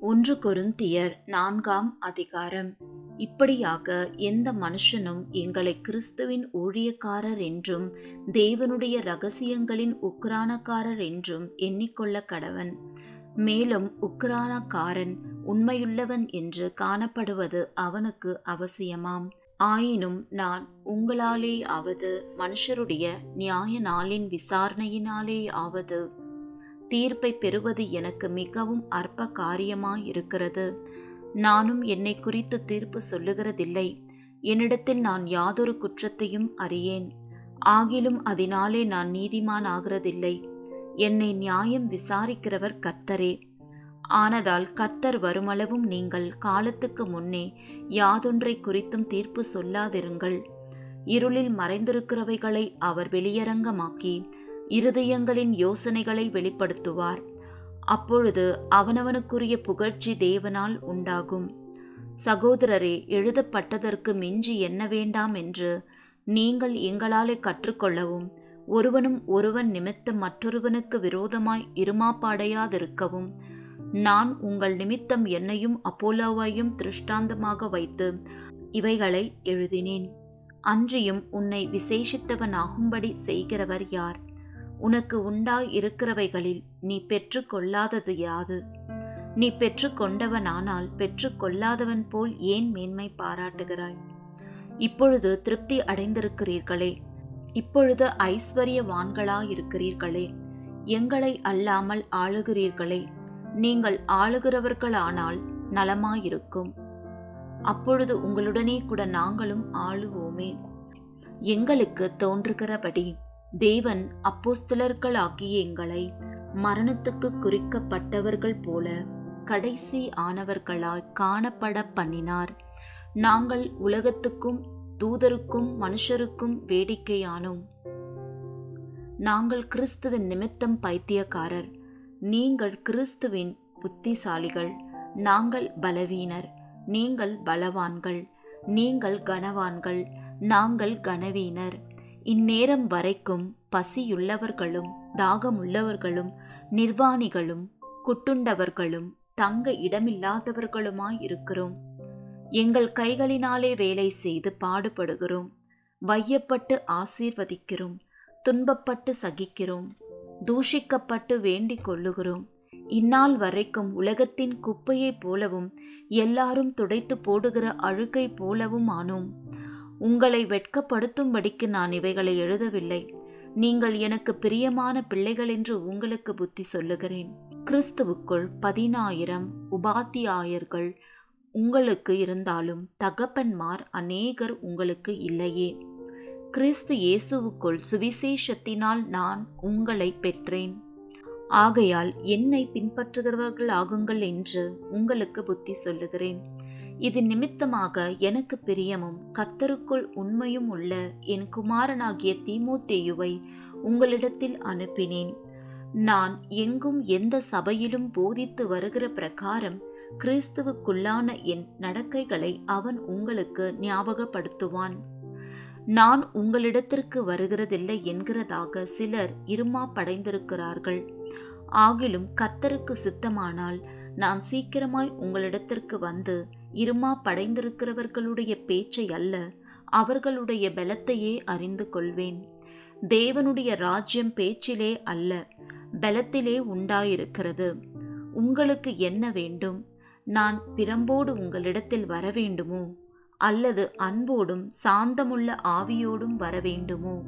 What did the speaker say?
ஒன்று கொருந்தியர் நான்காம் அதிகாரம். இப்படியாக எந்த மனுஷனும் எங்களை கிறிஸ்துவின் ஊழியக்காரர் என்றும் தேவனுடைய ரகசியங்களின் உக்ரானக்காரர் என்றும் எண்ணிக்கொள்ள கடவன். மேலும் உக்ரானக்காரன் உண்மையுள்ளவன் என்று காணப்படுவது அவனுக்கு அவசியமாம். ஆயினும் நான் உங்களாலே ஆவது மனுஷருடைய நியாய நாளின் விசாரணையினாலே ஆவது தீர்ப்பை பெறுவது எனக்கு மிகவும் அற்ப காரியமாயிருக்கிறது நானும் என்னை குறித்து தீர்ப்பு சொல்லுகிறதில்லை. என்னிடத்தில் நான் யாதொரு குற்றத்தையும் அறியேன். ஆகிலும் அதனாலே நான் நீதிமான் ஆகிறதில்லை என்னை நியாயம் விசாரிக்கிறவர் கர்த்தரே. ஆனதால் கர்த்தர் வருமளவும் நீங்கள் காலத்துக்கு முன்னே யாதொன்றை குறித்தும் தீர்ப்பு சொல்லாதிருங்கள். இருளில் மறைந்திருக்கிறவைகளை அவர் வெளியரங்கமாக்கி இருதயங்களின் யோசனைகளை வெளிப்படுத்துவார். அப்பொழுது அவனவனுக்குரிய புகழ்ச்சி தேவனால் உண்டாகும். சகோதரரே எழுதப்பட்டதற்கு மிஞ்சி என்ன வேண்டாம் என்று நீங்கள் எங்களாலே கற்றுக்கொள்ளவும் ஒருவனும் ஒருவன் நிமித்தம் மற்றொருவனுக்கு விரோதமாய் இருமாப்பாடையாதிருக்கவும் நான் உங்கள் நிமித்தம் என்னையும் அப்போலோவையும் திருஷ்டாந்தமாக வைத்து இவைகளை எழுதினேன். அன்றியும் உன்னை விசேஷித்தவனாகும்படி செய்கிறவர் யார்? உனக்கு உண்டாய் இருக்கிறவைகளில் நீ பெற்று கொள்ளாதது யாது? நீ பெற்று கொண்டவனானால் பெற்று கொள்ளாதவன் போல் ஏன் மேன்மை பாராட்டுகிறாய்? இப்பொழுது திருப்தி அடைந்திருக்கிறீர்களே. இப்பொழுது ஐஸ்வர்யவான்களாயிருக்கிறீர்களே. எங்களை அல்லாமல் ஆளுகிறீர்களே. நீங்கள் ஆளுகிறவர்களானால் நலமாயிருக்கும். அப்பொழுது உங்களுடனே கூட நாங்களும் ஆளுவோமே. எங்களுக்கு தோன்றுகிறபடி தேவன் அப்போஸ்தலர்களாகிய எங்களை மரணத்துக்கு குறிக்கப்பட்டவர்கள் போல கடைசி ஆனவர்களாய் காணப்பட பண்ணினார். நாங்கள் உலகத்துக்கும் தூதருக்கும் மனுஷருக்கும் வேடிக்கையானோம். நாங்கள் கிறிஸ்துவின் நிமித்தம் பைத்தியக்காரர். நீங்கள் கிறிஸ்துவின் புத்திசாலிகள். நாங்கள் பலவீனர். நீங்கள் பலவான்கள். நீங்கள் கனவான்கள். நாங்கள் கனவீனர். இந்நேரம் வரைக்கும் பசியுள்ளவர்களும் தாகமுள்ளவர்களும் நிர்வாணிகளும் குட்டுண்டவர்களும் தங்க இடமில்லாதவர்களுமாய் இருக்கிறோம். எங்கள் கைகளினாலே வேலை செய்து பாடுபடுகிறோம். வையப்பட்டு ஆசீர்வதிக்கிறோம். துன்பப்பட்டு சகிக்கிறோம். தூஷிக்கப்பட்டு வேண்டிக் கொள்ளுகிறோம். இந்நாள் வரைக்கும் உலகத்தின் குப்பையைப் போலவும் எல்லாரும் துடைத்து போடுகிற அழுக்கை போலவும் ஆனோம் உங்களை வெட்கப்படுத்தும்படிக்கு நான் இவைகளை எழுதவில்லை. நீங்கள் எனக்கு பிரியமான பிள்ளைகள் என்று உங்களுக்கு புத்தி சொல்லுகிறேன். கிறிஸ்துவுக்குள் பதினாயிரம் உபாத்தியாயர்கள் உங்களுக்கு இருந்தாலும் தகப்பன்மார் அநேகர் உங்களுக்கு இல்லையே. கிறிஸ்து இயேசுவுக்குள் சுவிசேஷத்தினால் நான் உங்களை பெற்றேன். ஆகையால் என்னை பின்பற்றுகிறவர்கள் ஆகுங்கள் என்று உங்களுக்கு புத்தி சொல்லுகிறேன். இது நிமித்தமாக எனக்கு பிரியமும் கர்த்தருக்குள் உண்மையும் உள்ள என் குமாரனாகிய தீமோத்தேயுவை உங்களிடத்தில் அனுப்பினேன். நான் எங்கும் எந்த சபையிலும் போதித்து வருகிற பிரகாரம் கிறிஸ்துவுக்குள்ளான என் நடக்கைகளை அவன் உங்களுக்கு ஞாபகப்படுத்துவான். நான் உங்களிடத்திற்கு வருகிறதில்லை என்கிறதாக சிலர் இருமாப்படைந்திருக்கிறார்கள். ஆகிலும் கர்த்தருக்கு சித்தமானால் நான் சீக்கிரமாய் உங்களிடத்திற்கு வந்து இருமா படைந்திருக்கிறவர்களுடைய பேச்சை அல்ல அவர்களுடைய பலத்தையே அறிந்து கொள்வேன். தேவனுடைய ராஜ்யம் பேச்சிலே அல்ல பலத்திலே உண்டாயிருக்கிறது. உங்களுக்கு என்ன வேண்டும்? நான் பிறம்போடு உங்களிடத்தில் வரவேண்டுமோ? அல்லது அன்போடும் சாந்தமுள்ள ஆவியோடும் வரவேண்டுமோ?